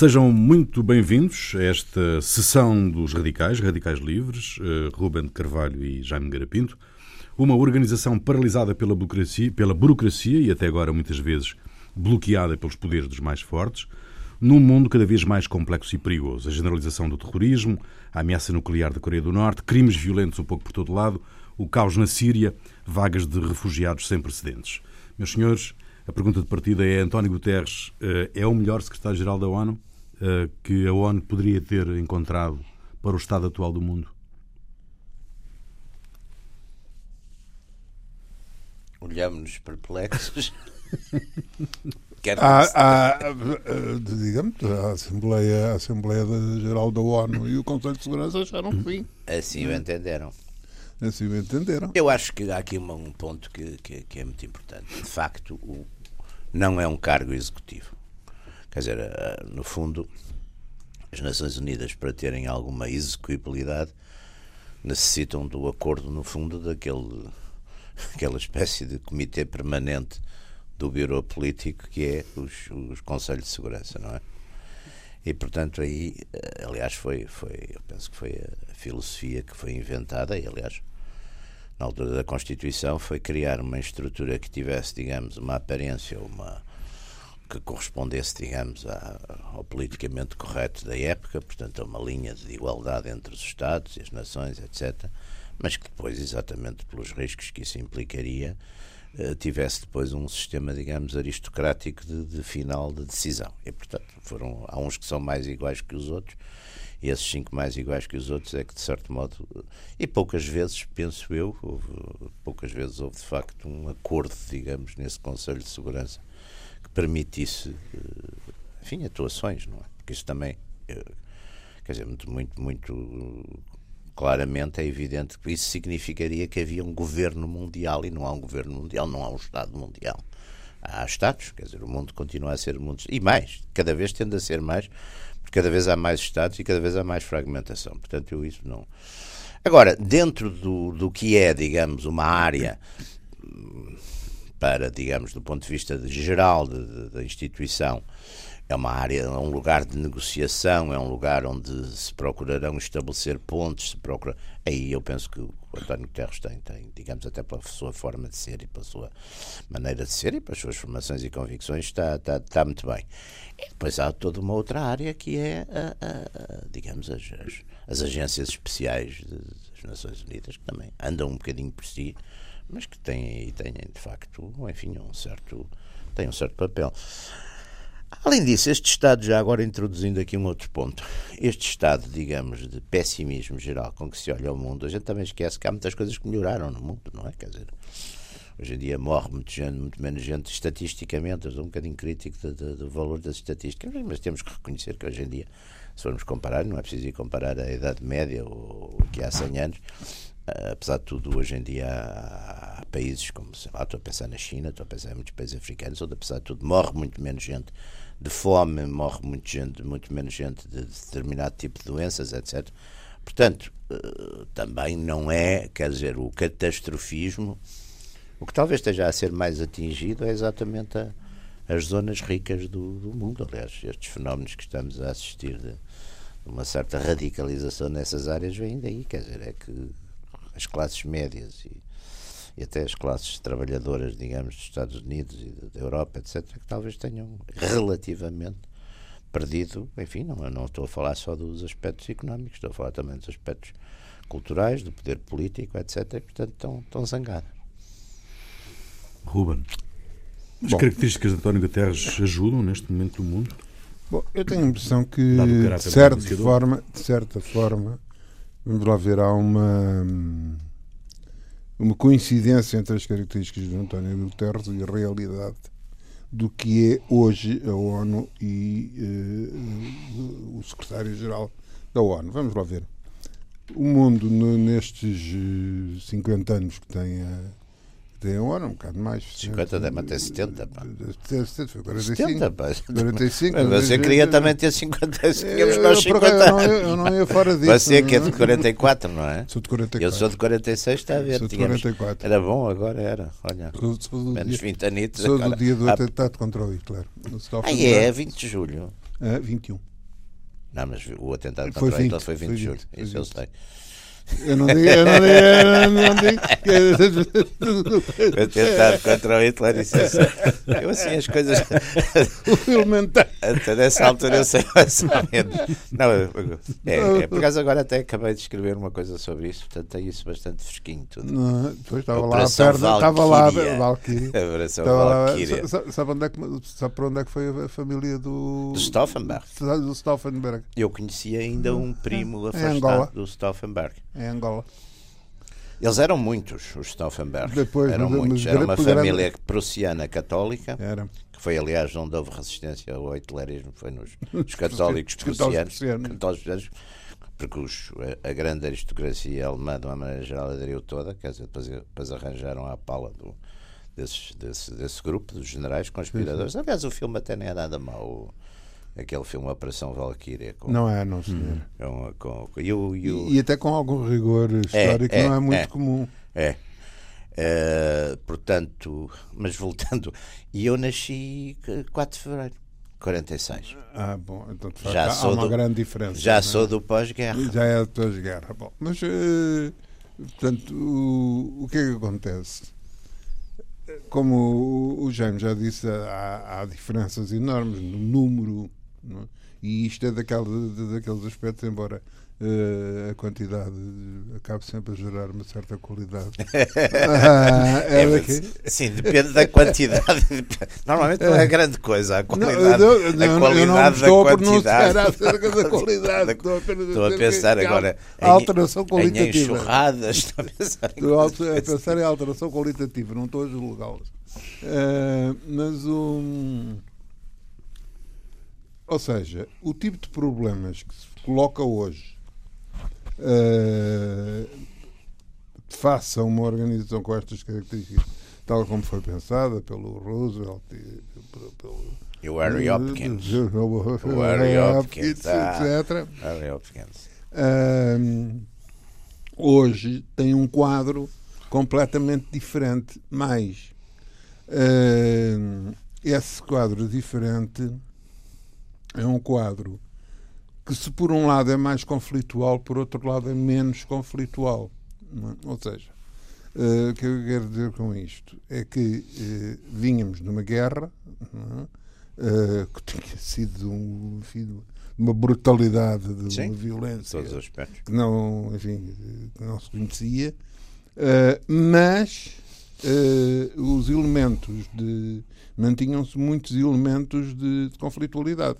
Sejam muito bem-vindos a esta sessão dos Radicais, Radicais Livres, uh, Ruben de Carvalho e Jaime Garapinto. Uma organização paralisada pela burocracia, pela burocracia e até agora muitas vezes bloqueada pelos poderes dos mais fortes, num mundo cada vez mais complexo e perigoso. A generalização do terrorismo, a ameaça nuclear da Coreia do Norte, crimes violentos um pouco por todo lado, o caos na Síria, vagas de refugiados sem precedentes. Meus senhores, a pergunta de partida é: António Guterres eh, é o melhor secretário-geral da ONU eh, que a ONU poderia ter encontrado para o estado atual do mundo? Olhamos-nos perplexos. há, há, digamos, a Assembleia, a Assembleia Geral da ONU e o Conselho de Segurança acharam que sim. Assim o entenderam. Assim o entenderam. Eu acho que há aqui um ponto que, que, que é muito importante. De facto, o, não é um cargo executivo. Quer dizer, eh, no fundo, as Nações Unidas, para terem alguma execuibilidade, necessitam do acordo, no fundo, daquele, espécie de comitê permanente do Bureau Político que é os, os Conselhos de Segurança, não é? E portanto aí, eh, aliás, foi, foi, eu penso que foi a filosofia que foi inventada, e aliás, na altura da Constituição, foi criar uma estrutura que tivesse, digamos, uma aparência, uma que correspondesse, digamos, ao politicamente correto da época, portanto, a uma linha de igualdade entre os Estados e as nações, etc., mas que depois, exatamente pelos riscos que isso implicaria, eh, tivesse depois um sistema, digamos, aristocrático de, de, final de decisão. E, portanto, foram, há uns que são mais iguais que os outros, e esses cinco mais iguais que os outros é que, de certo modo, e poucas vezes, penso eu, houve, poucas vezes houve de facto um acordo, digamos, nesse Conselho de Segurança permitisse, eh, enfim, atuações, não é? Porque isso também, eh, quer dizer, muito, muito, muito claramente é evidente que isso significaria que havia um governo mundial e não há um governo mundial, não há um Estado mundial. Há Estados, quer dizer, o mundo continua a ser mundo. E mais, cada vez tende a ser mais, porque cada vez há mais Estados e cada vez há mais fragmentação. Portanto, eu isso não. Agora, dentro do, do que é, digamos, uma área para, digamos, do ponto de vista geral da instituição, é uma área, é um lugar de negociação, é um lugar onde se procurarão estabelecer pontos, se procura. Aí eu penso que o António Guterres tem, tem, digamos, até pela sua forma de ser e pela sua maneira de ser e pelas suas formações e convicções, está, está, está muito bem. E depois há toda uma outra área que é, a, a, a, digamos, as, as, as, agências especiais de, das Nações Unidas, que também andam um bocadinho por si, mas que têm, têm de facto, enfim, um certo, têm um certo papel. Além disso, este estado, já agora introduzindo aqui um outro ponto, este estado, digamos, de pessimismo geral com que se olha ao mundo, a gente também esquece que há muitas coisas que melhoraram no mundo, não é? Quer dizer, hoje em dia morre muito, gente, muito menos gente estatisticamente, eu sou um bocadinho crítico do, do, valor das estatísticas, mas temos que reconhecer que hoje em dia, se formos comparar, não é preciso ir comparar a Idade Média ou o que há 100 anos, apesar de tudo, hoje em dia há, países como, sei lá, estou a pensar na China, estou a pensar em muitos países africanos, onde apesar de tudo morre muito menos gente de fome, morre muito, gente, muito menos gente de determinado tipo de doenças, etc. Portanto, uh, também não é, quer dizer, o catastrofismo. O que talvez esteja a ser mais atingido é exatamente a, as zonas ricas do, do, mundo. Aliás, estes fenómenos que estamos a assistir de, de uma certa radicalização nessas áreas vêm daí. Quer dizer, é que as classes médias e, e até as classes trabalhadoras, digamos, dos Estados Unidos e da Europa, etc., que talvez tenham relativamente perdido, enfim, não, não estou a falar só dos aspectos económicos, estou a falar também dos aspectos culturais, do poder político, etc., e portanto estão, estão zangadas. Ruben, as Bom, características de António Guterres ajudam neste momento o mundo? Bom, eu tenho a impressão que, de certa, forma, de certa forma, vamos lá ver, há uma uma coincidência entre as características de António Guterres e a realidade do que é hoje a ONU e uh, o secretário-geral da ONU. Vamos lá ver. O mundo, nestes 50 anos que tem a, tem um ano, um bocado mais. 50 deve ter 70, pá. Ter 70, foi 45. 70, pá. 45. Mas você queria também ter 50, tínhamos nós 50 eu, não, eu não ia fora disso. Você que é de 44, não é? Sou de 44. Eu sou de 46, está a ver. Sou de 44. Era bom, agora era. Olha, menos dia, 20 anitos. Sou do dia do atentado contra o Hitler. Ah, é, 20 de julho. Uh, 21. Não, mas o atentado contra 20, Hitler foi 20 de julho. Isso 20. eu sei. Eu não digo, eu não digo, eu não digo. Eu tentava contra o Hitler e assim, eu assim as coisas. O filme Até nessa altura eu sei mais ou menos. Não, é, é, por acaso agora até acabei de escrever uma coisa sobre isso, portanto tenho isso bastante fresquinho tudo. Não, depois estava lá perto, estava lá Valkyrie. Operação Valkyrie. Sabe, onde é que, sabe para onde é que foi a família do. Do Stauffenberg. Do Stauffenberg. Eu conhecia ainda um primo afastado do Stauffenberg em Angola. Eles eram muitos, os Stauffenberg. Depois, eram muitos. Era uma família prussiana católica, era. que foi, aliás, onde houve resistência ao hitlerismo, foi nos, católicos prussianos, católicos porque os, a, grande aristocracia alemã, de uma maneira geral, aderiu toda, quer dizer, depois, depois arranjaram a pala do, desses, desse, desse grupo, dos generais conspiradores. Aliás, o filme até nem é nada mau aquele filme Operação Valkyria. Com, não é, não senhor. Com, com, com, e, o, e, e, até com algum rigor histórico, é, é, não é muito é, comum. É. Uh, portanto, mas voltando, e eu nasci 4 de fevereiro. 46. Ah, bom, então de facto, já há uma do, grande diferença. Já é? sou do pós-guerra. Já é do pós-guerra. Bom, mas, uh, portanto, o, o que é que acontece? Como o, o Jaime já disse, há, há diferenças enormes no número é? E isto é daquela, daqueles aspectos, embora uh, a quantidade acabe sempre a gerar uma certa qualidade. ah, é, é sim, depende da quantidade. Normalmente não é grande coisa a qualidade, não, não, a qualidade não da quantidade. acerca da qualidade. Estou, estou a pensar agora em, alteração qualitativa. em enxurradas. Estou a pensar em, estou a pensar em alteração qualitativa, não estou a julgá-las. Uh, mas o. Um, ou seja, o tipo de problemas que se coloca hoje uh, face a uma organização com estas características, tal como foi pensada pelo Roosevelt e pelo. E o Harry Hopkins. o Harry Hopkins, etc. Harry Hopkins. Uh, hoje tem um quadro completamente diferente, mas uh, esse quadro diferente é um quadro que, se por um lado é mais conflitual, por outro lado é menos conflitual. É? Ou seja, uh, o que eu quero dizer com isto é que uh, vínhamos numa guerra é? uh, que tinha sido um, enfim, uma brutalidade, de Sim, uma violência que não, enfim, que não se conhecia, mas os elementos de mantinham-se muitos elementos de, de conflitualidade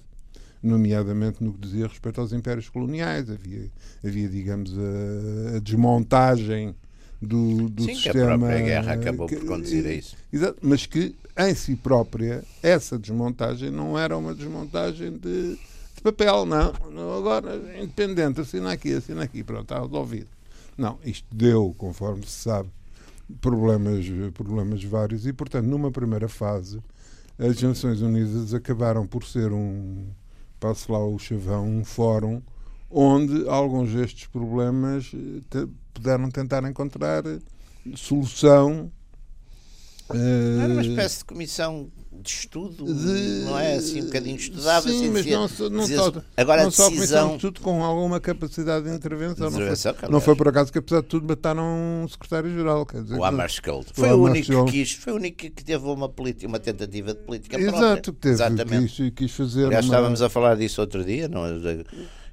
nomeadamente no que dizia respeito aos impérios coloniais. Havia, havia digamos, a, a desmontagem do, do Sim, sistema. Que a própria guerra acabou que, por conduzir a isso. Exato, mas que, em si própria, essa desmontagem não era uma desmontagem de, de papel, não. Agora, independente, assina aqui, assina aqui, pronto, está resolvido. Não, isto deu, conforme se sabe, problemas, problemas vários e, portanto, numa primeira fase, as Nações Unidas acabaram por ser um, passo lá o chavão, um fórum onde alguns destes problemas eh, puderam tentar encontrar solução. Era uma eh, espécie de comissão de estudo, de, não é? Assim, um bocadinho estudava. Sim, assim, mas dizia, não, não dizia, só, agora não só decisão... de estudo com alguma capacidade de intervenção. De intervenção não, foi, não foi por acaso que, apesar de tudo, mataram um secretário-geral. O Hammarskjöld. Foi, o único que quis, foi o único que teve uma, política, uma tentativa de política Exato, própria. Que teve, Exatamente. Quis, quis fazer Já uma... estávamos a falar disso outro dia, não é?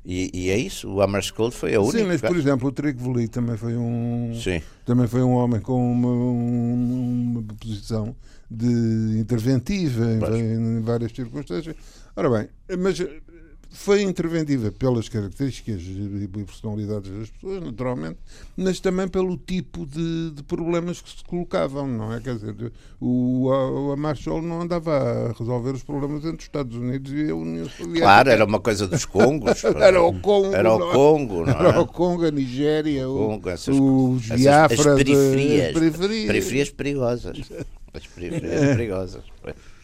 E, e, é isso, o Hammarskjöld foi a única. Sim, mas por exemplo, o Trigvoli também foi um Sim. também foi um homem com uma, uma posição de interventiva em, em, várias circunstâncias. Ora bem, mas foi interventiva pelas características e personalidades das pessoas, naturalmente, mas também pelo tipo de, de, problemas que se colocavam, não é? Quer dizer, o, a, a Marshall não andava a resolver os problemas entre os Estados Unidos e a União Soviética. Claro, era uma coisa dos Congos. era o Congo. Era o Congo, não é? Era o Congo, a Nigéria, o, Congo, essas, os Biafra. As periferias, de, periferias. periferias perigosas. As periferias perigosas.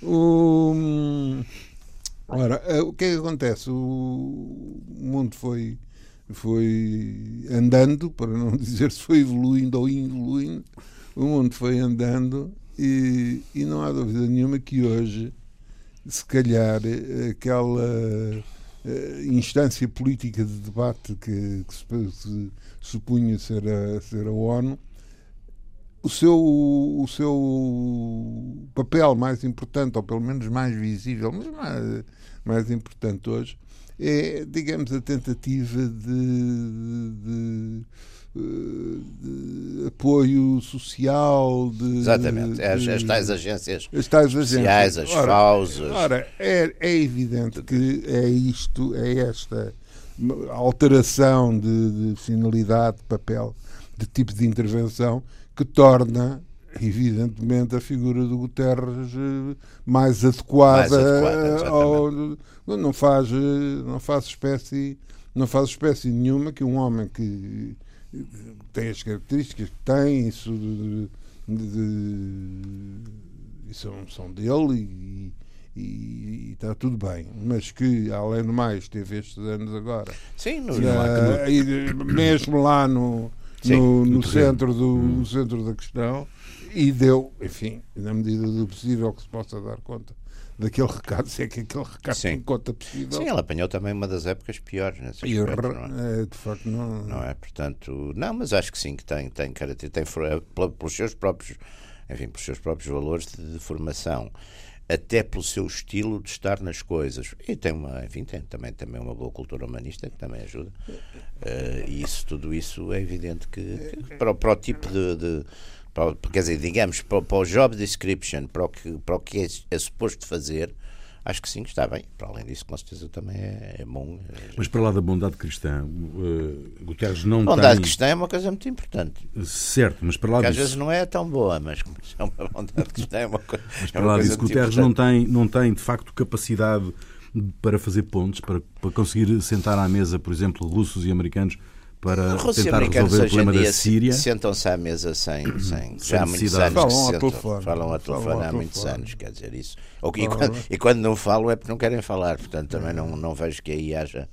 O... Ora, eh, o que é que acontece? O mundo foi, foi andando, para não dizer se foi evoluindo ou evoluindo, o mundo foi andando e, e não há dúvida nenhuma que hoje, se calhar, aquela uh, instância política de debate que, que se, se supunha ser a, ser a ONU, o seu, o seu papel mais importante, ou pelo menos mais visível, mas mais, mais importante hoje, é, digamos, a tentativa de, de, de apoio social. De, Exatamente, é as, as tais agências as tais agências. as ora, FAUSas. Ora, é, é evidente que é isto, é esta alteração de, de finalidade, de papel, de tipo de intervenção que torna evidentemente a figura do Guterres eh, mais adequada, mais adequada ao, não faz não faz espécie não faz espécie nenhuma que um homem que tem as características que tem isso de, de, de, são, são dele e, e, e, está tudo bem, mas que além do mais teve estes anos agora. Sim, no, uh, mesmo lá no Sim, no, no centro do, hum. no centro da questão e deu, enfim, na medida do possível que se possa dar conta daquele recado, se é que aquele recado Sim. tem conta possível. Sim, ele apanhou também uma das épocas piores nesse aspecto, não é? é? De facto, não... não é? Portanto, não, mas acho que sim, que tem, tem caráter, tem, pelos seus próprios, enfim, pelos seus próprios valores de, de formação até pelo seu estilo de estar nas coisas. E tem uma, enfim, tem também, também uma boa cultura humanista que também ajuda. Uh, e isso, tudo isso é evidente que, que para, para, o tipo de, de para, quer dizer, digamos, para, para, o job description, para o que, para o que é, é suposto fazer, acho que sim, está bem. Para além disso, com certeza também é, é bom. Mas para lá da bondade cristã, uh, Guterres não bondade tem... cristã é uma coisa muito importante. Certo, mas para lá que disso... às vezes não é tão boa, mas é uma bondade cristã é uma, co... mas para é lá disso, Guterres não tem, não tem, de facto, capacidade para fazer pontos, para, para conseguir sentar à mesa, por exemplo, russos e americanos para tentar resolver o problema da Síria. Sentam-se à mesa sem, sem já há muitos anos falam ao telefone. Falam a telefone há muitos anos, quer dizer isso. Ou, e, quando, e, quando, não falam é porque não querem falar, portanto também não, não vejo que aí haja.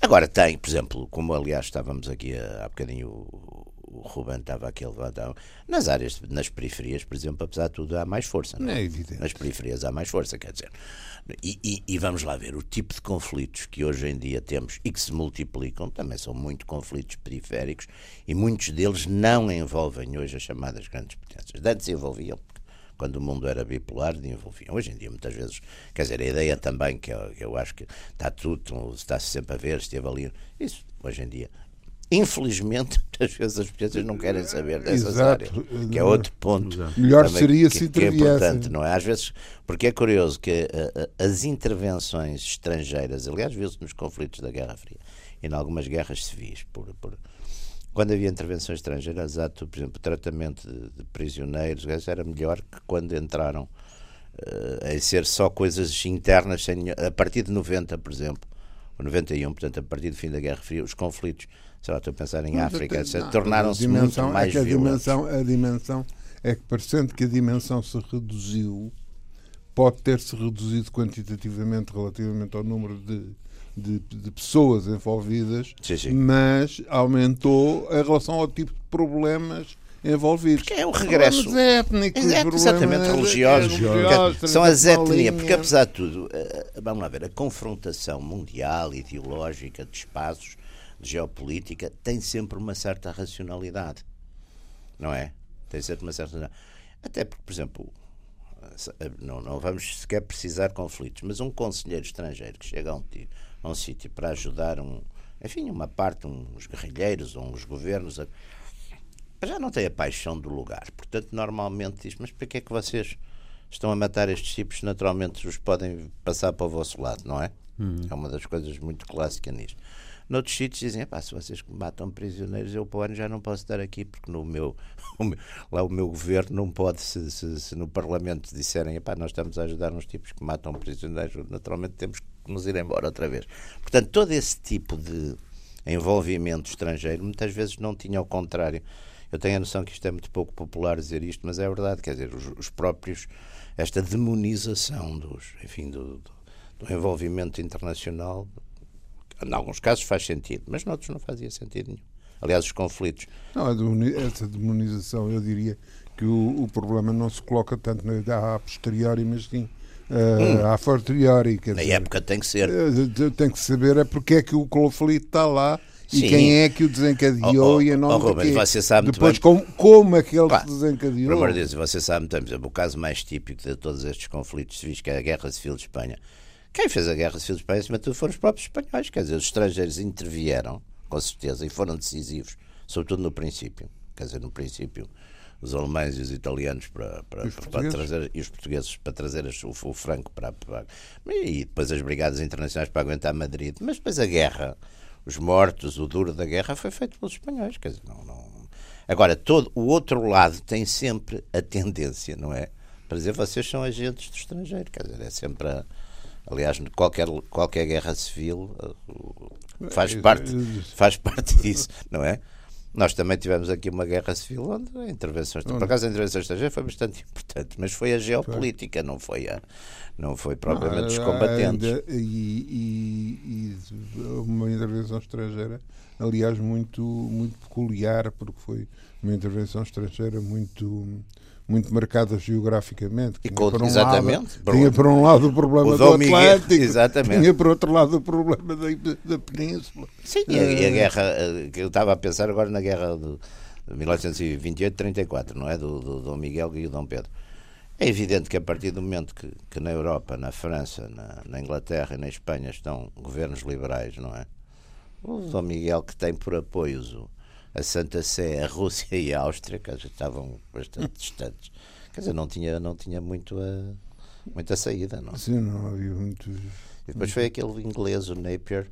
Agora tem, por exemplo, como aliás estávamos aqui há, há bocadinho o, o Ruben estava aqui a levantar, nas áreas, nas periferias, por exemplo, apesar de tudo, há mais força. Não é? é evidente. Nas periferias há mais força, quer dizer. E, e, e, vamos lá ver, o tipo de conflitos que hoje em dia temos e que se multiplicam também são muito conflitos periféricos e muitos deles não envolvem hoje as chamadas grandes potências. Antes envolviam, quando o mundo era bipolar, envolviam. Hoje em dia, muitas vezes, quer dizer, a ideia também que eu, eu acho que está tudo, está-se sempre a ver, esteve ali. Isso, hoje em dia, Infelizmente, muitas vezes as potências não querem saber dessas Exato. áreas, que é outro ponto. Exato. Melhor seria que, se que é importante, não é? Às vezes, porque é curioso que uh, as intervenções estrangeiras, aliás, viu-se nos conflitos da Guerra Fria e em algumas guerras civis, por, por quando havia intervenções estrangeiras, exato, por exemplo, o tratamento de, de prisioneiros era melhor que quando entraram uh, a ser só coisas internas, sem, a partir de 90, por exemplo, 91, portanto, a partir do fim da Guerra Fria, os conflitos sei lá, estou a pensar em Mas África, tornaram-se muito mais é a dimensão, a dimensão é que parecendo que a dimensão se reduziu, pode ter-se reduzido quantitativamente relativamente ao número de, de, de pessoas envolvidas, sim, sim. mas aumentou em relação ao tipo de problemas envolvidos. Porque é o regresso. Problemas étnicos, Exato, exatamente, religiosos. religiosos são as etnias, porque apesar de tudo, eh, vamos lá ver, a confrontação mundial, ideológica, de espaços, geopolítica tem sempre uma certa racionalidade. Não é? Tem sempre uma certa. Até porque, por exemplo, não, não vamos sequer precisar de conflitos, mas um conselheiro estrangeiro que chega a um, a um sítio para ajudar um, enfim, uma parte, uns guerrilheiros ou uns governos, a, já não tem a paixão do lugar. Portanto, normalmente diz: Mas para que é que vocês estão a matar estes tipos? Naturalmente, os podem passar para o vosso lado, não é? Uhum. É uma das coisas muito clássicas nisto. Noutros sítios dizem, se vocês matam prisioneiros, eu o ano já não posso estar aqui, porque no meu, o meu lá o meu governo não pode, se, se, se no Parlamento disserem, nós estamos a ajudar uns tipos que matam prisioneiros, naturalmente temos que nos ir embora outra vez. Portanto, todo esse tipo de envolvimento estrangeiro muitas vezes não tinha ao contrário. Eu tenho a noção que isto é muito pouco popular dizer isto, mas é verdade, quer dizer, os, os próprios, esta demonização dos, enfim, do, do, do envolvimento internacional em alguns casos faz sentido, mas noutros não fazia sentido nenhum. Aliás, os conflitos. Não, essa demonização, eu diria que o, o problema não se coloca tanto na, a posteriori, mas sim hum. a fortiori. Na dizer, época tem que ser. Tem que saber é porque é que o conflito está lá Sim. e quem é que o desencadeou oh, oh, e a nome oh, Rubens, você sabe Depois, como, como é que ele se desencadeou. Por amor de Deus, você sabe, por exemplo, o caso mais típico de todos estes conflitos civis, que é a Guerra Civil de Espanha. Quem fez a Guerra Civil de Espanha, acima de tudo, foram os próprios espanhóis. Quer dizer, os estrangeiros intervieram, com certeza, e foram decisivos, sobretudo no princípio. Quer dizer, no princípio, os alemães e os italianos para, para, para, para trazer e os portugueses para trazer o, o franco para, para, e depois as brigadas internacionais para aguentar Madrid mas depois a guerra os mortos, o duro da guerra foi feito pelos espanhóis. Quer dizer, não, não... Agora, todo o outro lado tem sempre a tendência, não é? Para dizer vocês são agentes do estrangeiro. Quer dizer, é sempre a... Aliás, qualquer, qualquer guerra civil uh, faz parte, faz parte disso, não é? Nós também tivemos aqui uma guerra civil onde a intervenção, por acaso a intervenção estrangeira foi bastante importante, mas foi a geopolítica, não foi a, não foi propriamente os combatentes. E, e, e, uma intervenção estrangeira, aliás, muito, muito peculiar, porque foi uma intervenção estrangeira muito muito marcada geograficamente. E com, um exatamente. Lado, tinha por um lado o problema o do Atlântico, exatamente. tinha por outro lado o problema da, da Península. Sim, e a, e a, eh, guerra, eh, que eu estava a pensar agora na guerra de 1828-34, não é? Do, do Dom Miguel e o Dom Pedro. É evidente que a partir do momento que, que na Europa, na França, na, na, Inglaterra e na Espanha estão governos liberais, não é? O Dom Miguel que tem por apoios o, a Santa Sé, a Rússia e a Áustria, que já estavam bastante distantes. Quer dizer, não tinha, não tinha muito a, muita saída, não? Sim, não havia muito. E depois foi aquele inglês, o Napier,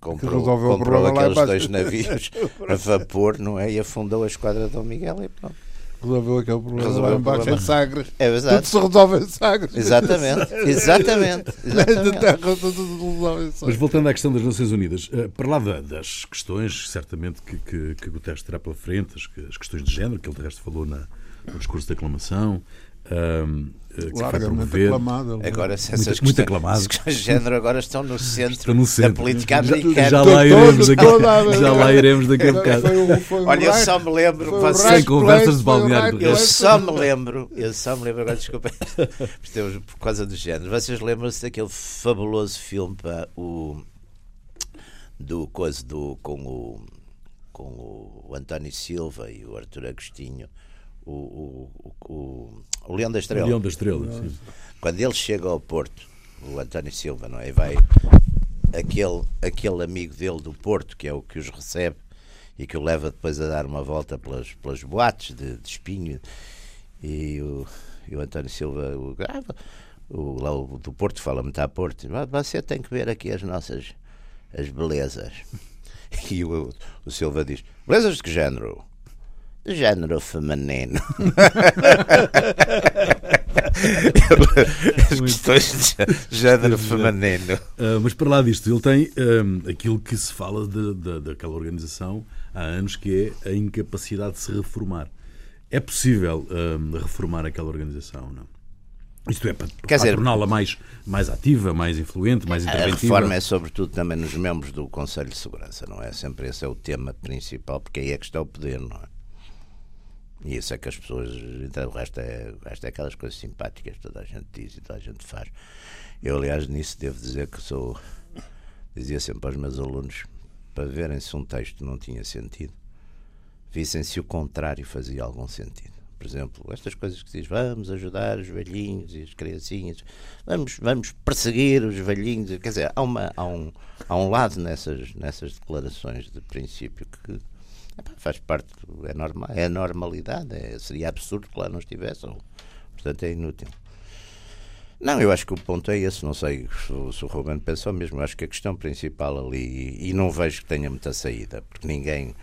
comprou, comprou aqueles dois navios a vapor, não é? E afundou a esquadra de Dom Miguel e pronto resolveu aquele problema resolveu lá embaixo em Sagres. É verdade. Tudo se resolve em Sagres. Exatamente, exatamente. exatamente. Terra, tudo resolve em Sagres. Mas voltando à questão das Nações Unidas, eh, para lá das questões, certamente, que, que, que Guterres terá pela frente, as, as questões de género, que ele de resto falou na, no discurso de aclamação, um, eh, que vai promover. Aclamado, agora, muito, questões, muito aclamado. de género agora estão no centro, estão no centro. da política americana. Já, lá iremos daqui, já lá iremos daqui a bocado. Olha, eu só me lembro. Sem conversas de balneário. Eu só me lembro, eu só me lembro, agora desculpa, por causa do género. Vocês lembram-se daquele fabuloso filme para o do coisa do com o com o António Silva e o Arthur Agostinho o, o, o, o Leão da Estrela. O Leão da Estrela, sim. Quando ele chega ao Porto, o António Silva, não é? E vai aquele, aquele amigo dele do Porto, que é o que os recebe e que o leva depois a dar uma volta pelas, pelas boates de, de espinho. E o, e o António Silva, o, ah, o, lá o do Porto, fala-me, está a Porto, você tem que ver aqui as nossas as belezas. E o, o Silva diz: belezas de que género? Género feminino. questões de género feminino. Uh, mas para lá disto, ele tem um, aquilo que se fala de, de, daquela organização há anos, que é a incapacidade de se reformar. É possível um, reformar aquela organização, não? Isto é, para, para torná-la mais, mais ativa, mais influente, mais interventiva. A reforma é sobretudo também nos membros do Conselho de Segurança, não é? Sempre esse é o tema principal, porque aí é que está o poder, não é? E isso é que as pessoas. Então, o, resto é, o resto é aquelas coisas simpáticas que toda a gente diz e toda a gente faz. Eu, aliás, nisso devo dizer que sou. Dizia sempre aos meus alunos: para verem se um texto não tinha sentido, vissem se o contrário fazia algum sentido. Por exemplo, estas coisas que diz vamos ajudar os velhinhos e as criancinhas, vamos, vamos perseguir os velhinhos. Quer dizer, há, uma, há, um, há um lado nessas, nessas declarações de princípio que faz parte, é, normal, é normalidade, é, seria absurdo que lá não estivesse, portanto é inútil. Não, eu acho que o ponto é esse, não sei se, se o Ruben pensou mesmo, eu acho que a questão principal ali, e não vejo que tenha muita saída, porque ninguém.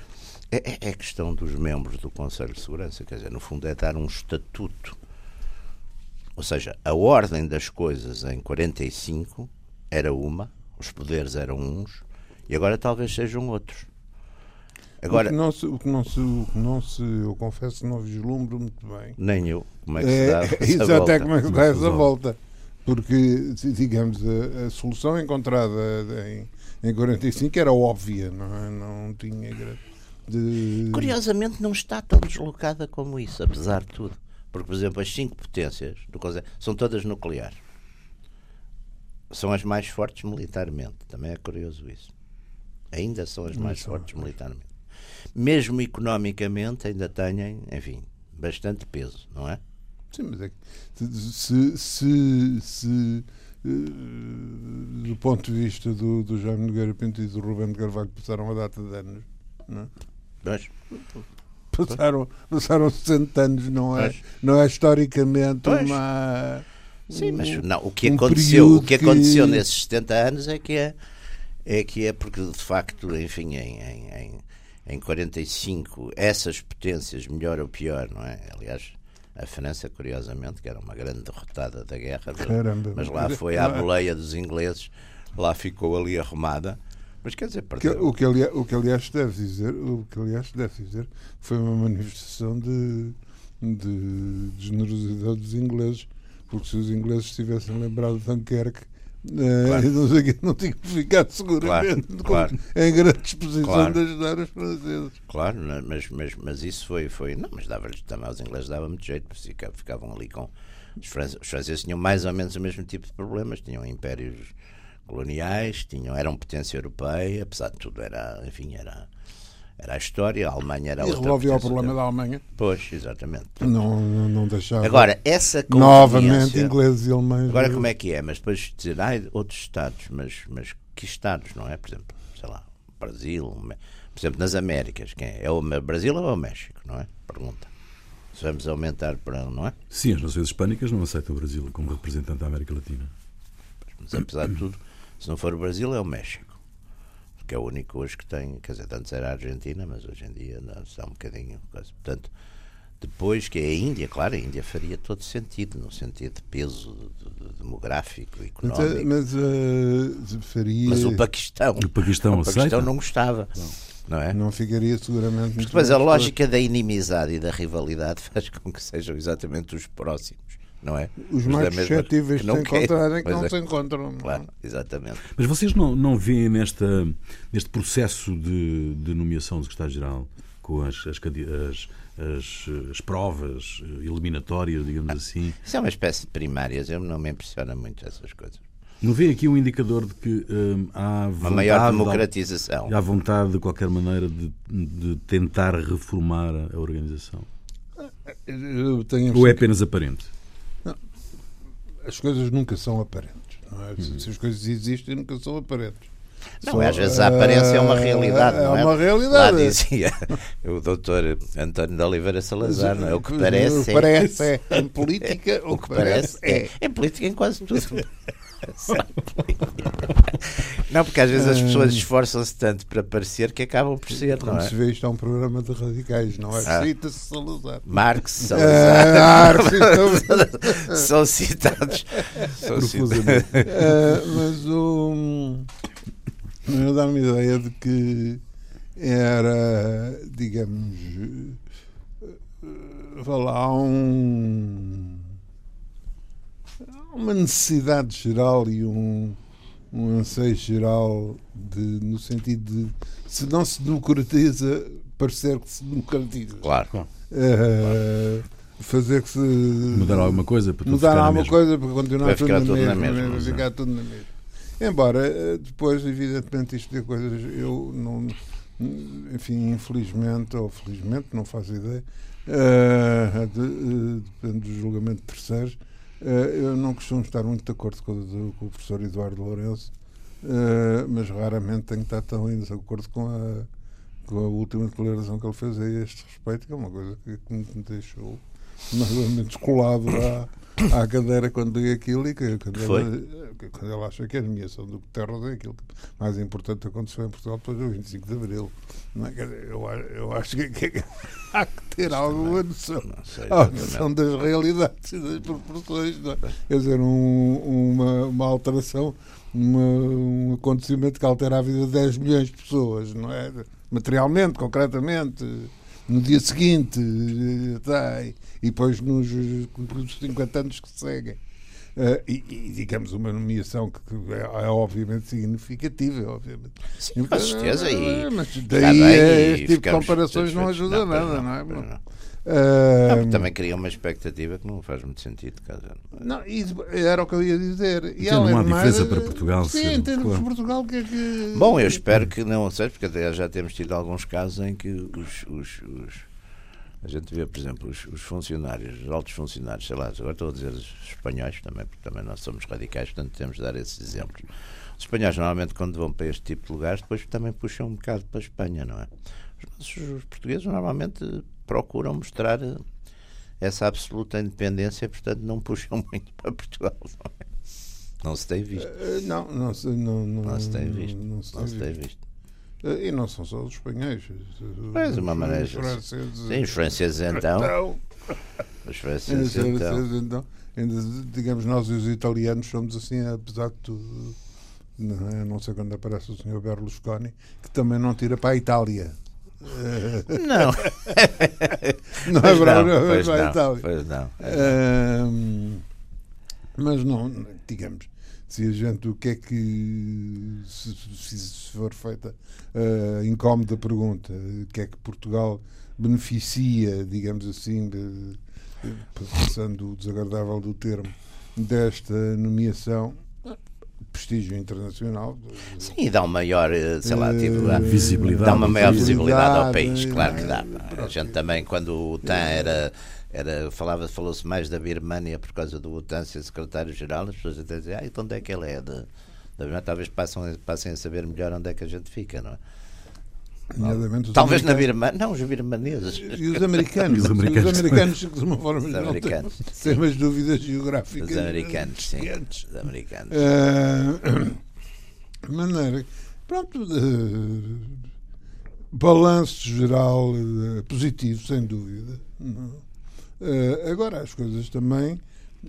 É, é, é questão dos membros do Conselho de Segurança, quer dizer, no fundo é dar um estatuto. Ou seja, a ordem das coisas em 45 era uma, os poderes eram uns, e agora talvez sejam outros. Agora, o que não se, o que não se, o que não se eu confesso, não vislumbro muito bem. Nem eu. Como é que se dá é, essa volta? É como é que se dá essa volta. Porque, digamos, a, a solução encontrada em, em 45 era óbvia, não, é? não tinha. De... Curiosamente, não está tão deslocada como isso, apesar de tudo. Porque, por exemplo, as cinco potências do são todas nucleares. são as mais fortes militarmente. Também é curioso isso. Ainda são as mais fortes militarmente. Mesmo economicamente, ainda têm, enfim, bastante peso, não é? Sim, mas é que se, se, se uh, do ponto de vista do, do Jaime Nogueira Pinto e do Rubén de Carvalho passaram a data de anos, não é? Mas, passaram, passaram 60 anos, não é, não é historicamente pois. uma. Sim, mas não, o que um aconteceu, o que aconteceu que... nesses 70 anos é que é, é que é porque de facto, enfim, em, em, em, em 45 essas potências, melhor ou pior, não é? Aliás, a França, curiosamente, que era uma grande derrotada da guerra, Caramba. mas lá foi à boleia dos ingleses, lá ficou ali arrumada. Mas quer dizer, que, o, que aliás, o que aliás deve dizer, o que aliás deve dizer, foi uma manifestação de, de, de generosidade dos ingleses, porque se os ingleses tivessem lembrado de Dunkerque, claro. não, sei, não tinham ficado seguramente claro, claro. em grande disposição claro. de ajudar os franceses. Claro, mas, mas, mas isso foi, foi. Não, mas dava-lhes também aos ingleses dava muito jeito, porque ficavam ali com. Os franceses, os franceses tinham mais ou menos o mesmo tipo de problemas, tinham impérios coloniais, tinham, eram potência europeia, apesar de tudo era, enfim, era, era a história, a Alemanha era e outra resolveu o problema da Alemanha. Pois, exatamente. Não, não, não deixava. Agora, essa Novamente, ingleses e alemães. Agora, como é que é? Mas depois dizer, ah, outros Estados, mas, mas que Estados, não é? Por exemplo, sei lá, Brasil, por exemplo, nas Américas, quem é? É o Brasil ou é o México, não é? Pergunta. Se vamos aumentar para, não é? Sim, as nações hispânicas não aceitam o Brasil como representante da América Latina. Mas apesar de tudo, se não for o Brasil, é o México. Que é o único hoje que tem, quer dizer, antes era a Argentina, mas hoje em dia não, está um bocadinho. Portanto, depois que é a Índia, claro, a Índia faria todo sentido, no sentido de peso de, de, demográfico, económico. Mas, mas uh, faria. Mas o Paquistão. O Paquistão, o Paquistão não gostava. Não. Não, é? não ficaria seguramente. Mas depois a lógica da inimizade e da rivalidade faz com que sejam exatamente os próximos não é? Os, mais suscetíveis de se encontrarem que não é. se encontram. Claro, exatamente. Mas vocês não, não veem nesta, neste processo de, de nomeação do secretário-geral com as, as, as, as, as, provas eliminatórias, digamos ah, assim. Isso é uma espécie de primárias, eu não me impressiona muito essas coisas. Não vê aqui um indicador de que hum, há vontade, uma maior democratização. Há vontade, de qualquer maneira, de, de tentar reformar a organização? Ou é apenas aparente? As coisas nunca são aparentes. É? Uhum. Se as coisas existem, nunca são aparentes. Não, Só, às vezes a aparência é uma realidade. É, não é uma realidade. Lá dizia o doutor António de Oliveira Salazar, não é? O que parece, o que parece é. Em política, o, o que, que parece, parece é. é. Em política, em quase tudo. Não, porque às vezes as pessoas esforçam-se tanto para parecer que acabam por ser. Como é? se vê, isto é um programa de radicais, não é? Ah. Cita-se Salazar. Marx, ah, Salazar. Ah, são citados. São citados. Uh, mas o. Eu dá-me a ideia de que era, digamos, vá lá, um uma necessidade geral e um, um anseio geral de, no sentido de se não se democratiza, parecer que se democratiza. Claro. Uh, fazer que se. Mudar alguma coisa para Mudar alguma coisa para continuar tudo, tudo, na mesma. Vai ficar tudo na mesma. Embora, eh, depois, evidentemente, isto de coisas, eu não. Enfim, infelizmente ou felizmente, não faço ideia, uh, de, uh, depende do julgamento de terceiros eh, eu não costumo estar muito de acordo com, o, com o professor Eduardo Lourenço, eh, mas raramente tenho estado tão em desacordo com a, com a última declaração que ele fez a este respeito, que é uma coisa que, que me deixou mais ou menos colado à, à cadeira quando li aquilo e que, quando, ele, quando ele acha que a nomeação do Guterres é aquilo que mais importante aconteceu em Portugal depois do 25 de Abril. Não é? eu, eu acho que, que, há que ter alguma noção, a noção das realidades e das proporções. Não é? Quer dizer, um, uma, uma alteração, uma, um acontecimento que altera a vida de 10 milhões de pessoas, não é? Materialmente, concretamente, no dia seguinte, tá, e depois nos, nos 50 anos que seguem. Uh, e, e, digamos, uma nomeação que, que é, é, obviamente significativa, obviamente. Sim, com certeza. E, mas daí bem, este tipo de comparações não ajuda não, nada, não, não é? Não, uh, também cria uma expectativa que não faz muito sentido. Caso, não, era o que eu ia dizer. E então, não há diferença para Portugal. Sim, em termos claro. de Portugal, que é que. Bom, eu espero que não seja, porque até já temos tido alguns casos em que os, os, os a gente vê, por exemplo, os, os, funcionários, os altos funcionários, sei lá, agora estou a dizer os espanhóis também, porque também nós somos radicais, portanto temos de dar esses exemplos. Os espanhóis, normalmente, quando vão para este tipo de lugares, depois também puxam um bocado para a Espanha, não é? Os, os portugueses, normalmente, procuram mostrar essa absoluta independência, portanto, não puxam muito para Portugal, não é? Não se tem visto. Uh, não, não, não, não, não se tem visto. Não não se tem visto. E não são só os espanhóis. Mas uma maneira. Os franceses. Sim, os franceses então. então. Os franceses então. então. Digamos, nós e os italianos somos assim, apesar de tudo. Não, é? não sei quando aparece o senhor Berlusconi, que também não tira para a Itália. Não. não é para, a Itália. Pois não. mas não, digamos, se a gente, o que é que, se, se for feita a incómoda pergunta, o que é que Portugal beneficia, digamos assim, de, passando o desagradável do termo, desta nomeação, prestígio internacional. Sim, e dá uma maior, sei lá, tipo, uh, visibilidade. Dá uma maior visibilidade ao país, claro que dá. A gente também, quando o OTAN era era, falava, falou-se mais da Birmania por causa do OTAN ser secretário-geral, as pessoas até diziam, ah, então onde é que ele é? De, de, talvez passam, passem a saber melhor onde é que a gente fica, não é? Talvez na Birmania, não, os birmaneses. E os americanos. os americanos, os americanos de uma forma os americanos, têm, têm umas dúvidas geográficas. Os americanos, sim. Os americanos. Uh, maneira, pronto, uh, balanço geral uh, positivo, sem dúvida. Não. Uh, agora, as coisas também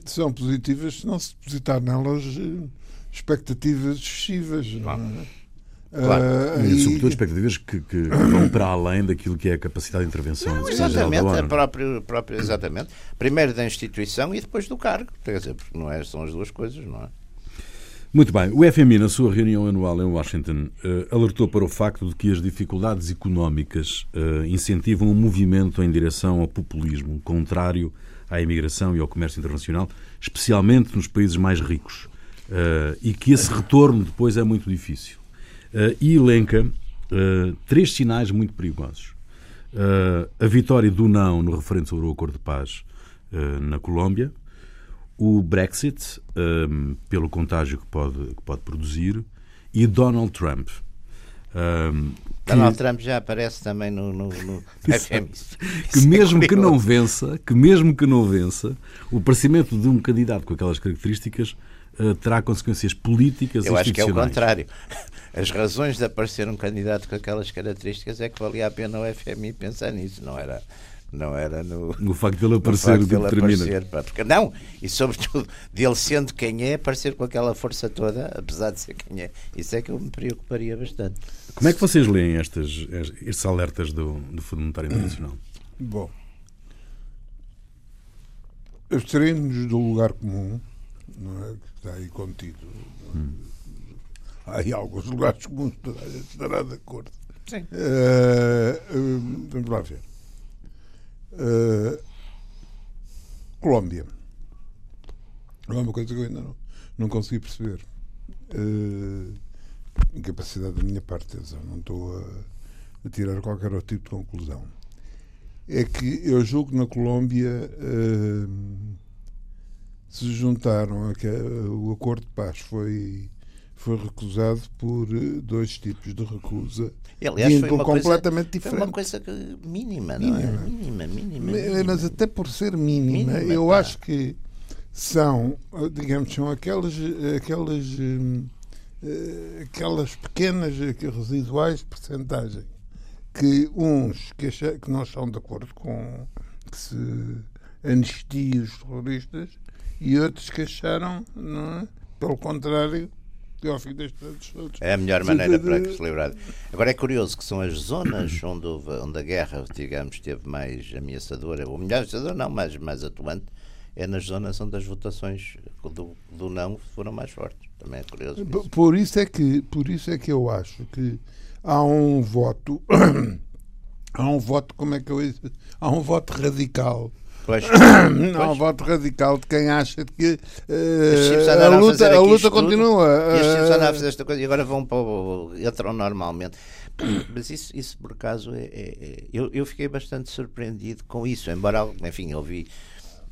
são positivas se não se depositar nelas eh, expectativas excessivas. Claro. Claro. Uh, e, sobretudo expectativas que, que, vão para além daquilo que é a capacidade de intervenção não, exatamente, a próprio, próprio, exatamente. Primeiro da instituição e depois do cargo. Quer dizer, porque não é, são as duas coisas, não é? Muito bem. O FMI, na sua reunião anual em Washington, uh, alertou para o facto de que as dificuldades económicas uh, incentivam um movimento em direção ao populismo, contrário à imigração e ao comércio internacional, especialmente nos países mais ricos, uh, e que esse retorno depois é muito difícil. E elenca três sinais muito perigosos. a vitória do não no referendo sobre o acordo de paz na Colômbia, o Brexit, um, pelo contágio que pode, que pode produzir, e Donald Trump. Um, que... Donald Trump já aparece também no, no, no que mesmo que não vença, que mesmo que não vença, o aparecimento de um candidato com aquelas características uh, terá consequências políticas Eu acho que é o contrário. As razões de aparecer um candidato com aquelas características é que valia a pena o FMI pensar nisso, não era não era no, no facto de ele aparecer o que determina. Aparecer, porque, não, e sobretudo dele sendo quem é, aparecer com aquela força toda, apesar de ser quem é. Isso é que eu me preocuparia bastante. Como é que vocês leem estas, estes alertas do, do Fundo Monetário Internacional? Bom, abstraímos do lugar comum, não é? que está aí contido. Hum. Há aí alguns lugares comuns, estará de acordo. Sim. Uh, uh, vamos lá ver. Uh, Colômbia. Não é uma coisa que eu ainda não, não consegui perceber. Uh, incapacidade da minha parte, não estou a, a, tirar qualquer outro tipo de conclusão. É que eu julgo que na Colômbia uh, se juntaram a que o acordo de paz foi foi recusado por eh, dois tipos de recusa. E, aliás, completamente coisa, diferente. Foi uma coisa mínima, não é? Mínima, mínima, mínima. Mas até por ser mínima, mínima eu tá. acho que são, eh, digamos, são aquelas, aquelas, eh, aquelas pequenas, residuais percentagens que uns que, acham, que não estão de acordo com que se anistie os terroristas e outros que acharam, não é? pelo contrário, ao fim destes anos todos. É a melhor maneira para que se livrar. Agora é curioso que são as zonas onde, houve, onde a guerra, digamos, esteve mais ameaçadora, ou melhor ameaçadora, não, mais, mais atuante, é nas zonas onde as votações do, do não foram mais fortes. Também é curioso. Por, por isso é que por isso é que eu acho que há um voto há um voto como é que eu há um voto radical Pois. Há um voto radical de quem acha que uh, a, luta, a, a luta continua. Estes a fazer esta coisa e agora vão para o, entram normalmente. Mas isso, isso por acaso, é, é, é, eu, eu fiquei bastante surpreendido com isso, embora, enfim, eu vi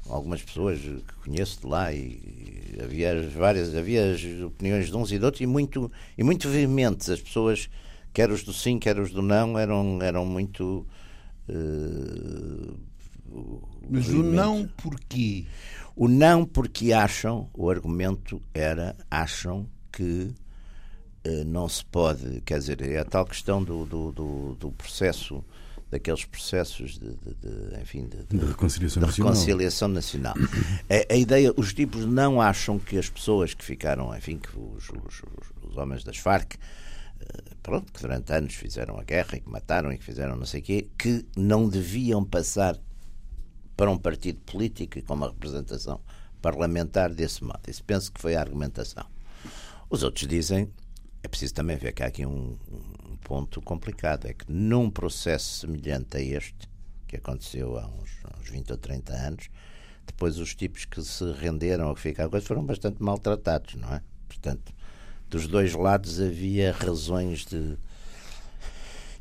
algumas pessoas que conheço de lá e, e havia várias havia as opiniões de uns e de outros e muito e muito vehementes as pessoas quer os do sim quer os do não eram eram muito uh, mas o não porquê o não porque acham o argumento era acham que uh, não se pode quer dizer é a tal questão do, do, do, do processo daqueles processos de, de, de enfim, de, de, reconciliação, de nacional. reconciliação nacional. A, a, ideia, os tipos não acham que as pessoas que ficaram, enfim, que os, os, os, homens das Farc, eh, pronto, que durante anos fizeram a guerra e que mataram e que fizeram não sei o quê, que não deviam passar para um partido político e com uma representação parlamentar desse modo. Isso penso que foi a argumentação. Os outros dizem, é preciso também ver que há aqui um, ponto complicado. É que num processo semelhante a este, que aconteceu há uns, uns 20 ou 30 anos, depois os tipos que se renderam ou que ficaram coisa foram bastante maltratados, não é? Portanto, dos dois lados havia razões de.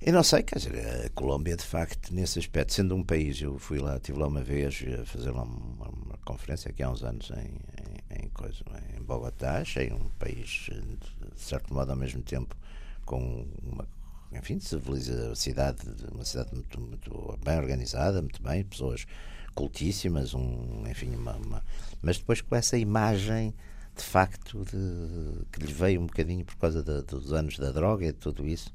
Eu não sei, quer dizer, a Colômbia, de facto, nesse aspecto, sendo um país, eu fui lá, estive lá uma vez a fazer lá uma, uma conferência aqui há uns anos em, em, em, coisa, em Bogotá, achei um país, de certo modo, ao mesmo tempo, com uma enfim, cidade, uma cidade muito, muito bem organizada, muito bem, pessoas cultíssimas, um, enfim, uma, uma, mas depois com essa imagem de facto de, que lhe veio um bocadinho por causa de, dos anos da droga e de tudo isso.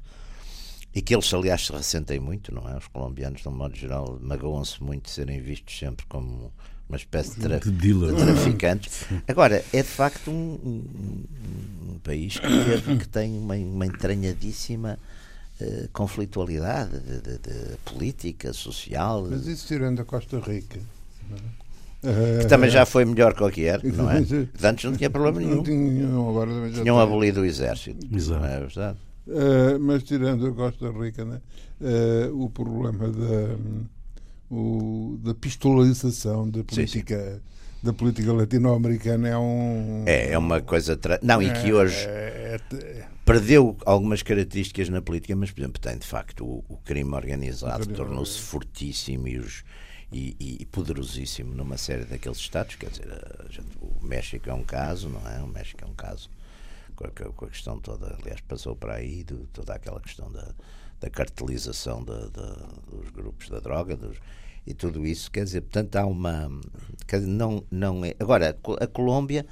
E que eles, aliás, se ressentem muito, não é? Os colombianos, de um modo geral, magoam-se muito de serem vistos sempre como uma espécie de, tra de, de traficantes. Agora, é de facto um, um, um país que, teve, que tem uma, uma entranhadíssima uh, conflitualidade de, de, de, política, social. Mas isso tirando a Costa Rica. Que também já foi melhor que qualquer, não é? Antes não tinha problema nenhum. Não tinham, agora já tinham abolido o exército. Exato. Não é verdade? Uh, mas tirando a Costa Rica, né? Uh, o problema da o, da pistolarização da política. Sim, sim. Da política latino-americana é um. É, é uma coisa. Tra... Não, e que é, hoje é, é, perdeu algumas características na política, mas, por exemplo, tem de facto o, o crime organizado, tornou-se fortíssimo e, os, e, e, poderosíssimo numa série daqueles estados. Quer dizer, gente, o México é um caso, não é? O México é um caso com a, questão toda. Aliás, passou para aí de, toda aquela questão da, da cartelização dos grupos da droga, dos, e tudo isso, quer dizer, portanto há uma. Dizer, não, não é. Agora, a Colômbia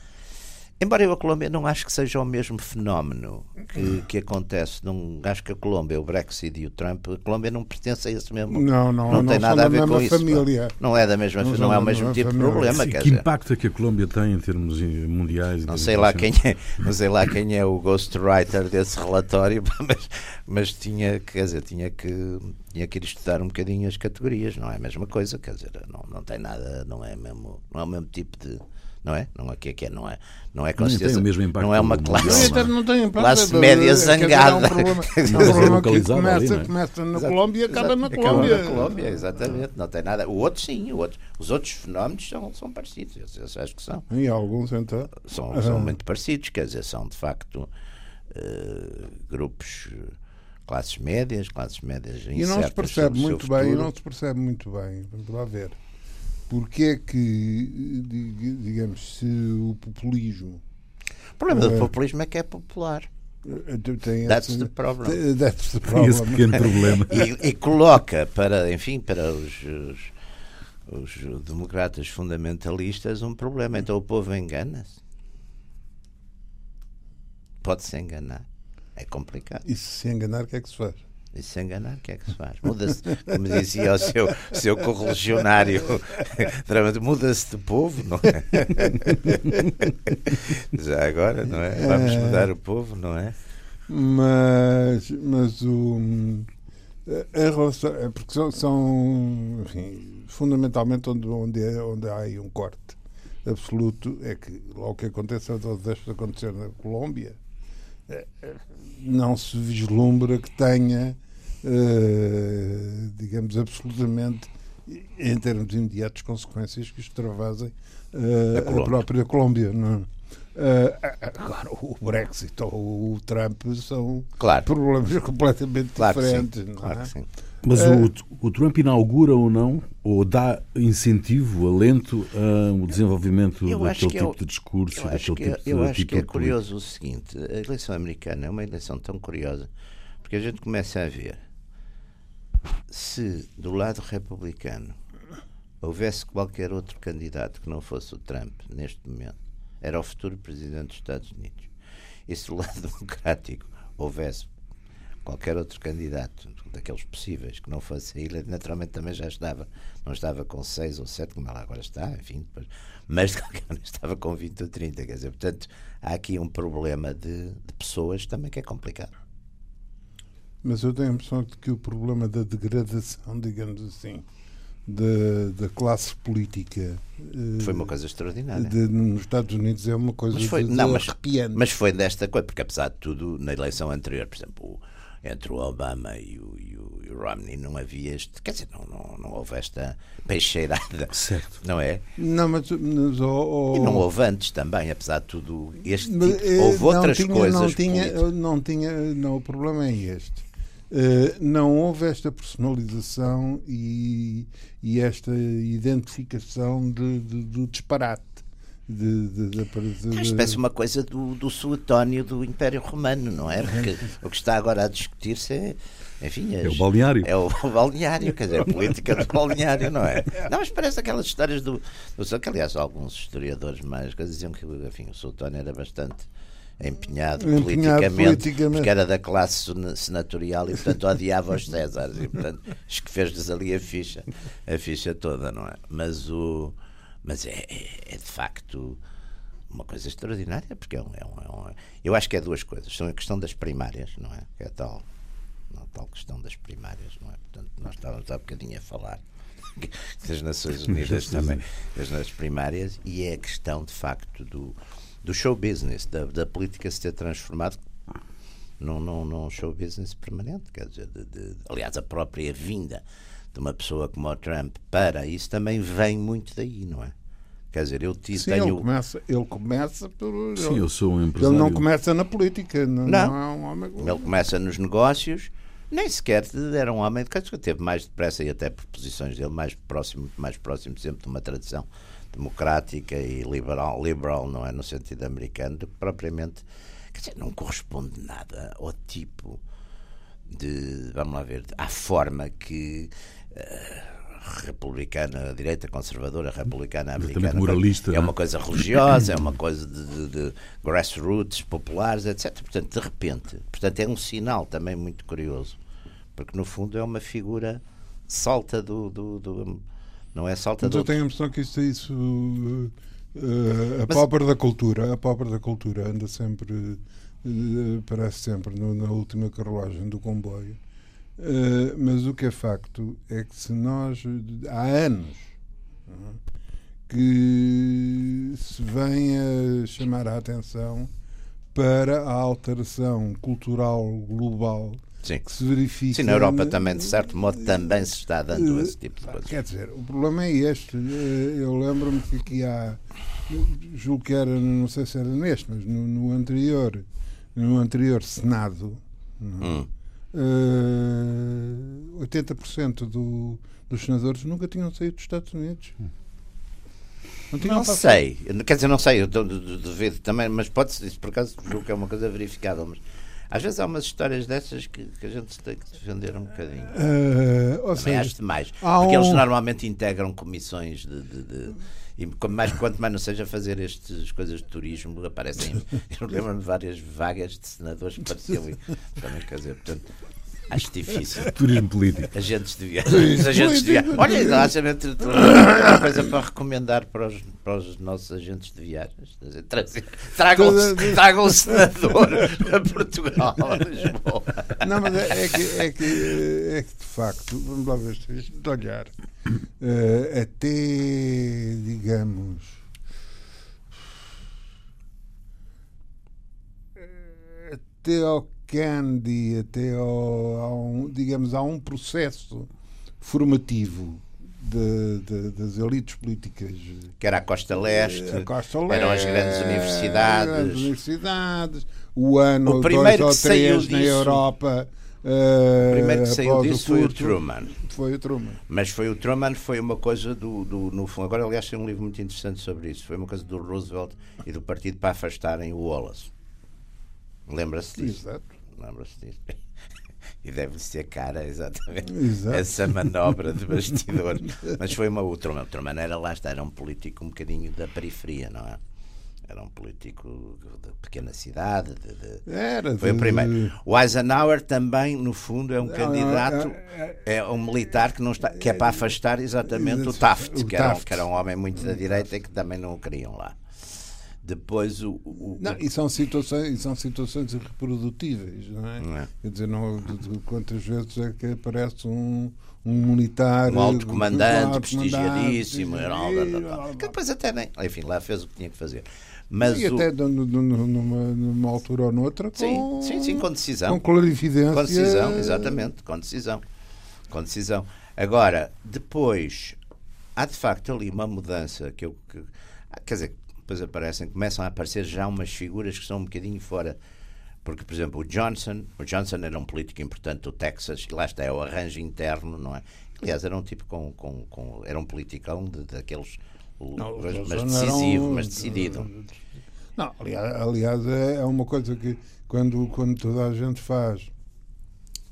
Embora eu a Colômbia não acho que seja o mesmo fenómeno que, que acontece, não acho que a Colômbia, o Brexit e o Trump, a Colômbia não pertence a esse mesmo. Não, não, não, não tem nada a ver com isso. Família. Não é da mesma, não, não é o mesmo tipo família. de problema. Sim, que dizer. impacto é que a Colômbia tem em termos mundiais? Não sei lá quem é, não sei lá quem é o ghostwriter desse relatório, mas, mas tinha, quer dizer, tinha que tinha que ir estudar um bocadinho as categorias, não é a mesma coisa, quer dizer, não, não tem nada, não é mesmo, não é o mesmo tipo de não é? Não é que é, não é, não é com certeza, tem o mesmo impacto não é uma classe, não tem impacto, classe média zangada. É um problema, é um problema que começa, ali, é? começa na Colômbia e acaba na Colômbia. na Colômbia, exatamente, não tem nada. O outro sim, o outro, os outros fenómenos são, são parecidos, eu acho que são. E alguns então? São, são muito parecidos, quer dizer, são de facto uh, grupos classes médias, classes médias E não se percebe muito bem, e não se percebe muito bem, vamos lá ver porque é que, digamos, se o populismo. O problema do populismo é que é popular. Tem that's esse, the problem. That's the problem. Esse pequeno problema. e, e, coloca para, enfim, para os, os, os, democratas fundamentalistas um problema. Então o povo engana-se. Pode-se enganar. É complicado. E se se enganar, o que é que se faz? E se enganar, o que é que se faz? Muda-se, como dizia o seu, seu correligionário, muda-se de povo, não é? Já agora, não é? Vamos é. mudar o povo, não é? Mas, mas o. Em relação, é porque são, são enfim, fundamentalmente onde, onde, onde há aí um corte absoluto é que logo que acontece ou deixa acontecer na Colômbia eh, não se vislumbra que tenha uh, digamos absolutamente em termos imediatos consequências que extravasem uh, a, a, própria Colômbia não é? Uh, agora, o Brexit ou o Trump são claro. problemas completamente claro diferentes. Que claro é? que sim. Mas uh, o, o, Trump inaugura ou não, ou dá incentivo, alento ao desenvolvimento daquele tipo é, de discurso, daquele tipo de Eu acho que é curioso o seguinte: a eleição americana é uma eleição tão curiosa, porque a gente começa a ver se do lado republicano houvesse qualquer outro candidato que não fosse o Trump neste momento era o futuro presidente dos Estados Unidos. E se do lado democrático houvesse qualquer outro candidato daqueles possíveis que não fosse ele, naturalmente também já estava. Não estava com 6 ou 7, como ela agora está, enfim, depois, mas de qualquer maneira estava com 20 ou 30. Quer dizer, portanto, há aqui um problema de, de pessoas também que é complicado. Mas eu tenho a impressão de que o problema da degradação, digamos assim, da, da classe política. Foi uma coisa extraordinária. De, nos Estados Unidos é uma coisa mas foi, de, não, mas, arrepiante. Mas foi desta coisa, porque apesar de tudo, na eleição anterior, por exemplo, entre o Obama e o, e o, e o Romney não havia este. Quer dizer, não, não, não houve esta peixeirada. Certo. Não é? Não, mas. mas oh, oh, e não houve antes também, apesar de tudo. Este tipo, eh, houve outras tinha, coisas. Não tinha, não tinha. Não, o problema é este Uh, não houve esta personalização e, e esta identificação de, de, do disparate. De, de, de, de, parece uma coisa do, do suetónio do Império Romano, não é? Porque o que está agora a discutir-se é. Enfim, é o balneário. É o balneário, quer dizer, a política do balneário, não é? Não, mas parece aquelas histórias do. do que, aliás, alguns historiadores mais diziam que enfim, o Suetónio era bastante empenhado, empenhado politicamente, politicamente, porque era da classe senatorial e portanto odiava os Césares e portanto que fez-lhes ali a ficha, a ficha toda, não é? Mas o mas é, é, é de facto uma coisa extraordinária porque é um, é um, é um, eu acho que é duas coisas, são a questão das primárias, não é? Que é a tal, a tal questão das primárias, não é? Portanto, nós estávamos há bocadinho a falar das Nações Unidas também, das primárias, e é a questão de facto do do show business, da, da política se ter transformado num, num, num show business permanente. Quer dizer, de, de, aliás, a própria vinda de uma pessoa como o Trump para isso também vem muito daí, não é? Quer dizer, eu Sim, tenho. Ele começa, ele começa por. Sim, eu sou um empresário. Ele não começa na política, não, não. não é um homem. Ele começa nos negócios, nem sequer era um homem de que teve mais depressa e até por posições dele mais próximo, mais próximo sempre de uma tradição democrática e liberal, liberal não é no sentido americano, do que propriamente, quer dizer, não corresponde nada ao tipo de, vamos lá ver, à forma que uh, republicana, direita conservadora, republicana, americana. Moralista, é uma coisa religiosa, é uma coisa de, de, de, grassroots, populares, etc. Portanto, de repente, portanto, é um sinal também muito curioso, porque no fundo é uma figura salta do, do, do não é saltador. Mas eu tenho a impressão que isso, isso uh, uh, a Mas... da cultura, a pobre da cultura anda sempre, uh, parece sempre no, na última carruagem do comboio. Uh, mas o que é facto é que se nós há anos que se vem a chamar a atenção para a alteração cultural global Sim. que se verifica. Sim, na Europa também, de certo modo, também se está dando esse tipo de coisas. Quer dizer, o problema é este. Eh, eu lembro-me que aqui há. Julgo que era, não sei se era neste, mas no, no anterior, no anterior Senado, hum. uh, eh, 80% do, dos senadores nunca tinham saído dos Estados Unidos. Não, não sei, quer dizer, não sei, eu duvido também, mas pode-se, por acaso, julgo que é uma coisa verificável, mas às vezes há umas histórias dessas que, que a gente tem que defender um bocadinho. Uh, Também seja, acho demais. Porque um... eles normalmente integram comissões de, de, de e mais, quanto mais não seja fazer estas coisas de turismo, aparecem. Eu lembro-me de várias vagas de senadores que apareciam também, quer dizer, portanto, Acho difícil. Turismo político. Agentes de viagem. Agentes de viagem. Olha, acho uma coisa para recomendar para os, para os nossos agentes de viagens. Tragam, tragam senador a Portugal, a Lisboa. Não, mas é, é que, é que, é que de facto, vamos lá ver, se de olhar, uh, até, digamos, eh, até ao Candy, até ao, ao digamos, há um processo formativo de, de, das elites políticas. Que era a Costa Leste, a Costa Leste eram as grandes universidades. Grandes universidades o ano, o primeiro dois ou três na Europa. O primeiro que saiu disso foi o Truman. Foi o Truman. Mas foi o Truman, foi uma coisa do, do no fundo. Agora, aliás, tem um livro muito interessante sobre isso. Foi uma coisa do Roosevelt e do partido para afastarem o Wallace. Lembra-se disso? Exato. Disso? e deve ser cara, exatamente, Exato. essa manobra de bastidor. Mas foi uma. O Truman, o Truman era lá está, era um político um bocadinho da periferia, não é? Era um político de pequena cidade. De, de... Era, Foi o primeiro. O Eisenhower também, no fundo, é um candidato, é um militar que, não está, que é para afastar exatamente o Taft, o que, Taft. Era, que era um homem muito da direita e que também não o queriam lá. Depois o. o não, e são situações, e são situações reprodutíveis, não é? Não é? Quer dizer, não, quantas vezes é que aparece um, um militar. Um alto comandante, prestigiadíssimo, que depois até nem. Enfim, lá fez o que tinha que fazer. Mas e o... até numa, numa altura ou noutra com, sim, sim, sim, com decisão. Com clarividência. Com decisão, exatamente, com decisão. Com decisão. Agora, depois, há de facto ali uma mudança que eu. Que, quer dizer, depois aparecem, começam a aparecer já umas figuras que são um bocadinho fora. Porque, por exemplo, o Johnson, o Johnson era um político importante do Texas, e lá está, é o arranjo interno, não é? Aliás, era um tipo com. com, com era um politicão de, daqueles não, mas, mas decisivo, mas decidido. Não, aliás, aliás, é uma coisa que quando, quando toda a gente faz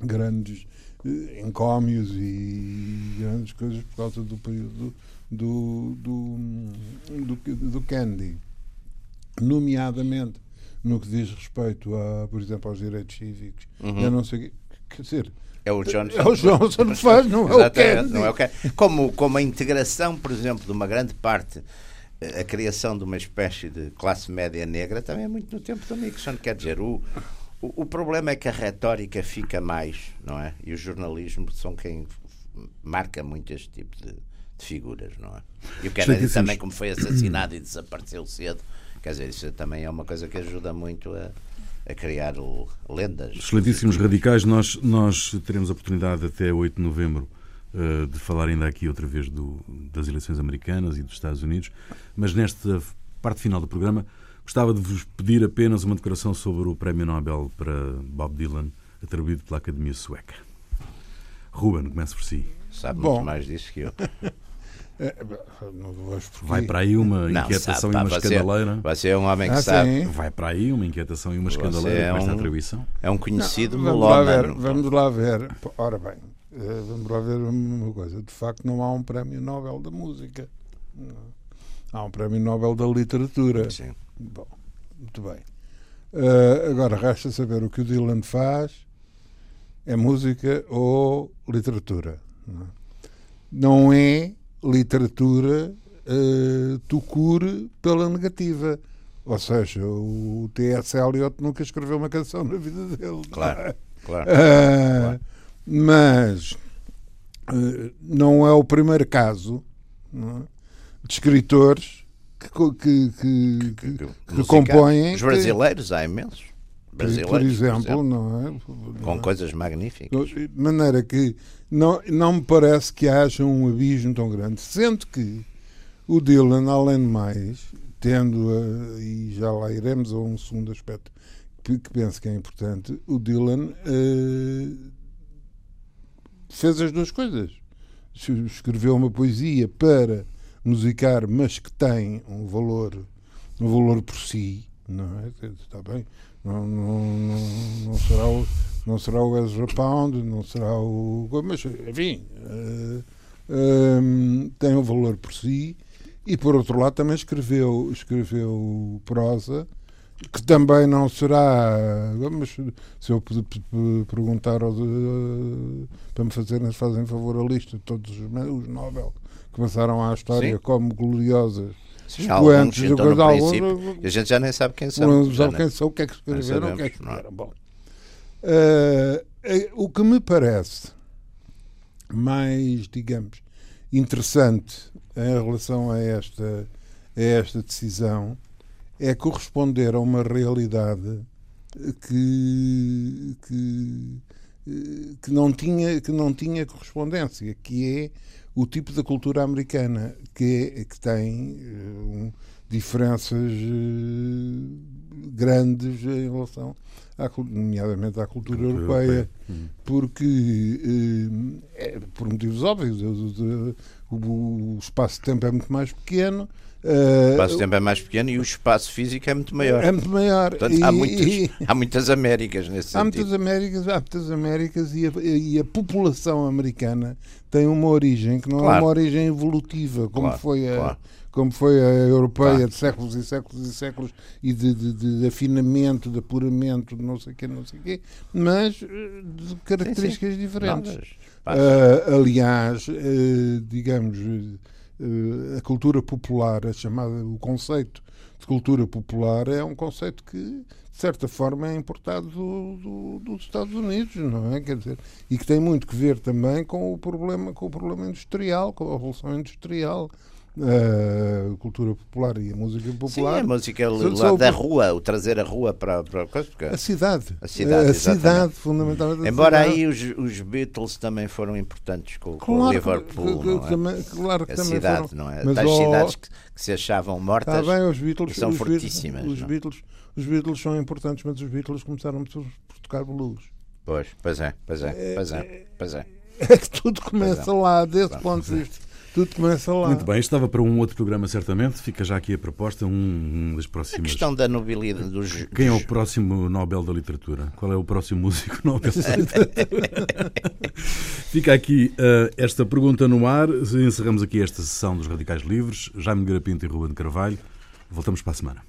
grandes encómios e grandes coisas por causa do período do, do, do, do Kennedy, nomeadamente no que diz respeito, a, por exemplo, aos direitos cívicos, uhum. eu não sei, quer dizer, é o Johnson. É o Johnson que faz, não é o Kennedy. Não é o Kennedy. Como, como a integração, por exemplo, de uma grande parte, a criação de uma espécie de classe média negra também é muito no tempo do Nixon. Quer dizer, o, o, o problema é que a retórica fica mais, não é? E o jornalismo são quem marca muito este tipo de, de figuras, não é? E o Kennedy também, como foi assassinado e desapareceu cedo, quer dizer, isso também é uma coisa que ajuda muito a a criar o, lendas. Excelentíssimos radicais, nós, nós teremos a oportunidade até 8 de novembro uh, de falar ainda aqui outra vez do, das eleições americanas e dos Estados Unidos, mas nesta parte final do programa gostava de vos pedir apenas uma declaração sobre o Prémio Nobel para Bob Dylan, atribuído pela Academia Sueca. Ruben, comece por si. Sabe Bom. muito mais disso que eu. É, vai para aí uma inquietação não, sabe, e uma escandaleira. Você é um homem que ah, sabe. Sim. Vai para aí uma inquietação e uma escandaleira é com esta um, atribuição. É um conhecido não, vamos lá ver, Vamos lá ver. Ora bem, eh, vamos lá ver uma coisa. De facto, não há um prémio Nobel da música. Há um prémio Nobel da literatura. Sim. Bom, muito bem. Uh, agora, resta saber o que o Dylan faz. É música ou literatura? Não é literatura uh, tucure pela negativa. Ou seja, o T.S. Eliot nunca escreveu uma canção na vida dele. Claro, é? claro, uh, claro. Mas uh, não é o primeiro caso é? de escritores que, que, que, que, que compõem. Os brasileiros, há imensos. Brasileiros, por exemplo, por exemplo, não é? Com coisas magníficas. De maneira que não, não me parece que haja um abismo tão grande. Sendo que o Dylan, além de mais, tendo, uh, e já lá iremos a um segundo aspecto que, que penso que é importante, o Dylan uh, fez as duas coisas. Escreveu uma poesia para musicar, mas que tem um valor, um valor por si, não é? Está bem? Não, não, não, não será o não será o Ezra Pound, não será o. Mas, enfim, uh, um, tem um valor por si. E por outro lado também escreveu, escreveu prosa, que também não será. Mas se eu perguntar ao, para me fazerem, fazem favor a lista de todos os, os Nobel que passaram à história Sim. como gloriosas. Sim, alguns, então, no alguns, a gente já nem sabe quem são. Não sabe quem são, o que é que escreveram, o que é que escreveram. Bom. Uh, o que me parece mais, digamos, interessante em relação a esta, a esta decisão é corresponder a uma realidade que, que, que, não tinha, que não tinha correspondência, que é o tipo da cultura americana, que, é, que tem um, diferenças grandes em relação, à, nomeadamente à cultura, cultura europeia, europeia. Hum. porque, é, por motivos óbvios, o, o, o espaço-tempo é muito mais pequeno, o espaço-tempo é mais pequeno e o espaço físico é muito maior. É muito maior. Portanto, e, há, muitas, e, há muitas Américas nesse há sentido. Muitas Américas, há muitas Américas e a, e a população americana tem uma origem que não claro. é uma origem evolutiva, como claro, foi a. Claro. Como foi a europeia de séculos e séculos e séculos e de, de, de afinamento, de apuramento, de não sei o quê, não sei o quê, mas eh, de características sim, sim. diferentes. uh, aliás, uh, digamos, a cultura popular, a chamada, o conceito de cultura popular é um conceito que, de certa forma, é importado do, do, dos Estados Unidos, não é? Quer dizer, e que tem muito que ver também com o problema, com o problema industrial, com a revolução industrial a cultura popular e a música popular. Sim, a música lá da rua, o trazer a rua para, para a cidade. A cidade, a cidade fundamentalmente. Embora cidade. aí os, os Beatles também foram importantes com, claro, com o Liverpool. Que, que, é? também, claro que a também cidade, foram. não é? Mas, Das cidades que, que, se achavam mortas tá bem, os Beatles, são os fortíssimas. Beatles, os, Beatles, os Beatles são importantes, mas os Beatles começaram por, por tocar blues. Pois, pois é, pois é, pois é. Pois é. É que tudo começa é. lá, desse ponto de vista. Tudo começa lá. Muito bem, estava para um outro programa, certamente. Fica já aqui a proposta, um, um das próximas. A questão da nobilidade dos. Quem é o próximo Nobel da Literatura? Qual é o próximo músico Nobel da Literatura? Fica aqui uh, esta pergunta no ar. Encerramos aqui esta sessão dos Radicais Livres. Jaime Garapinto e Ruben Carvalho. Voltamos para a semana.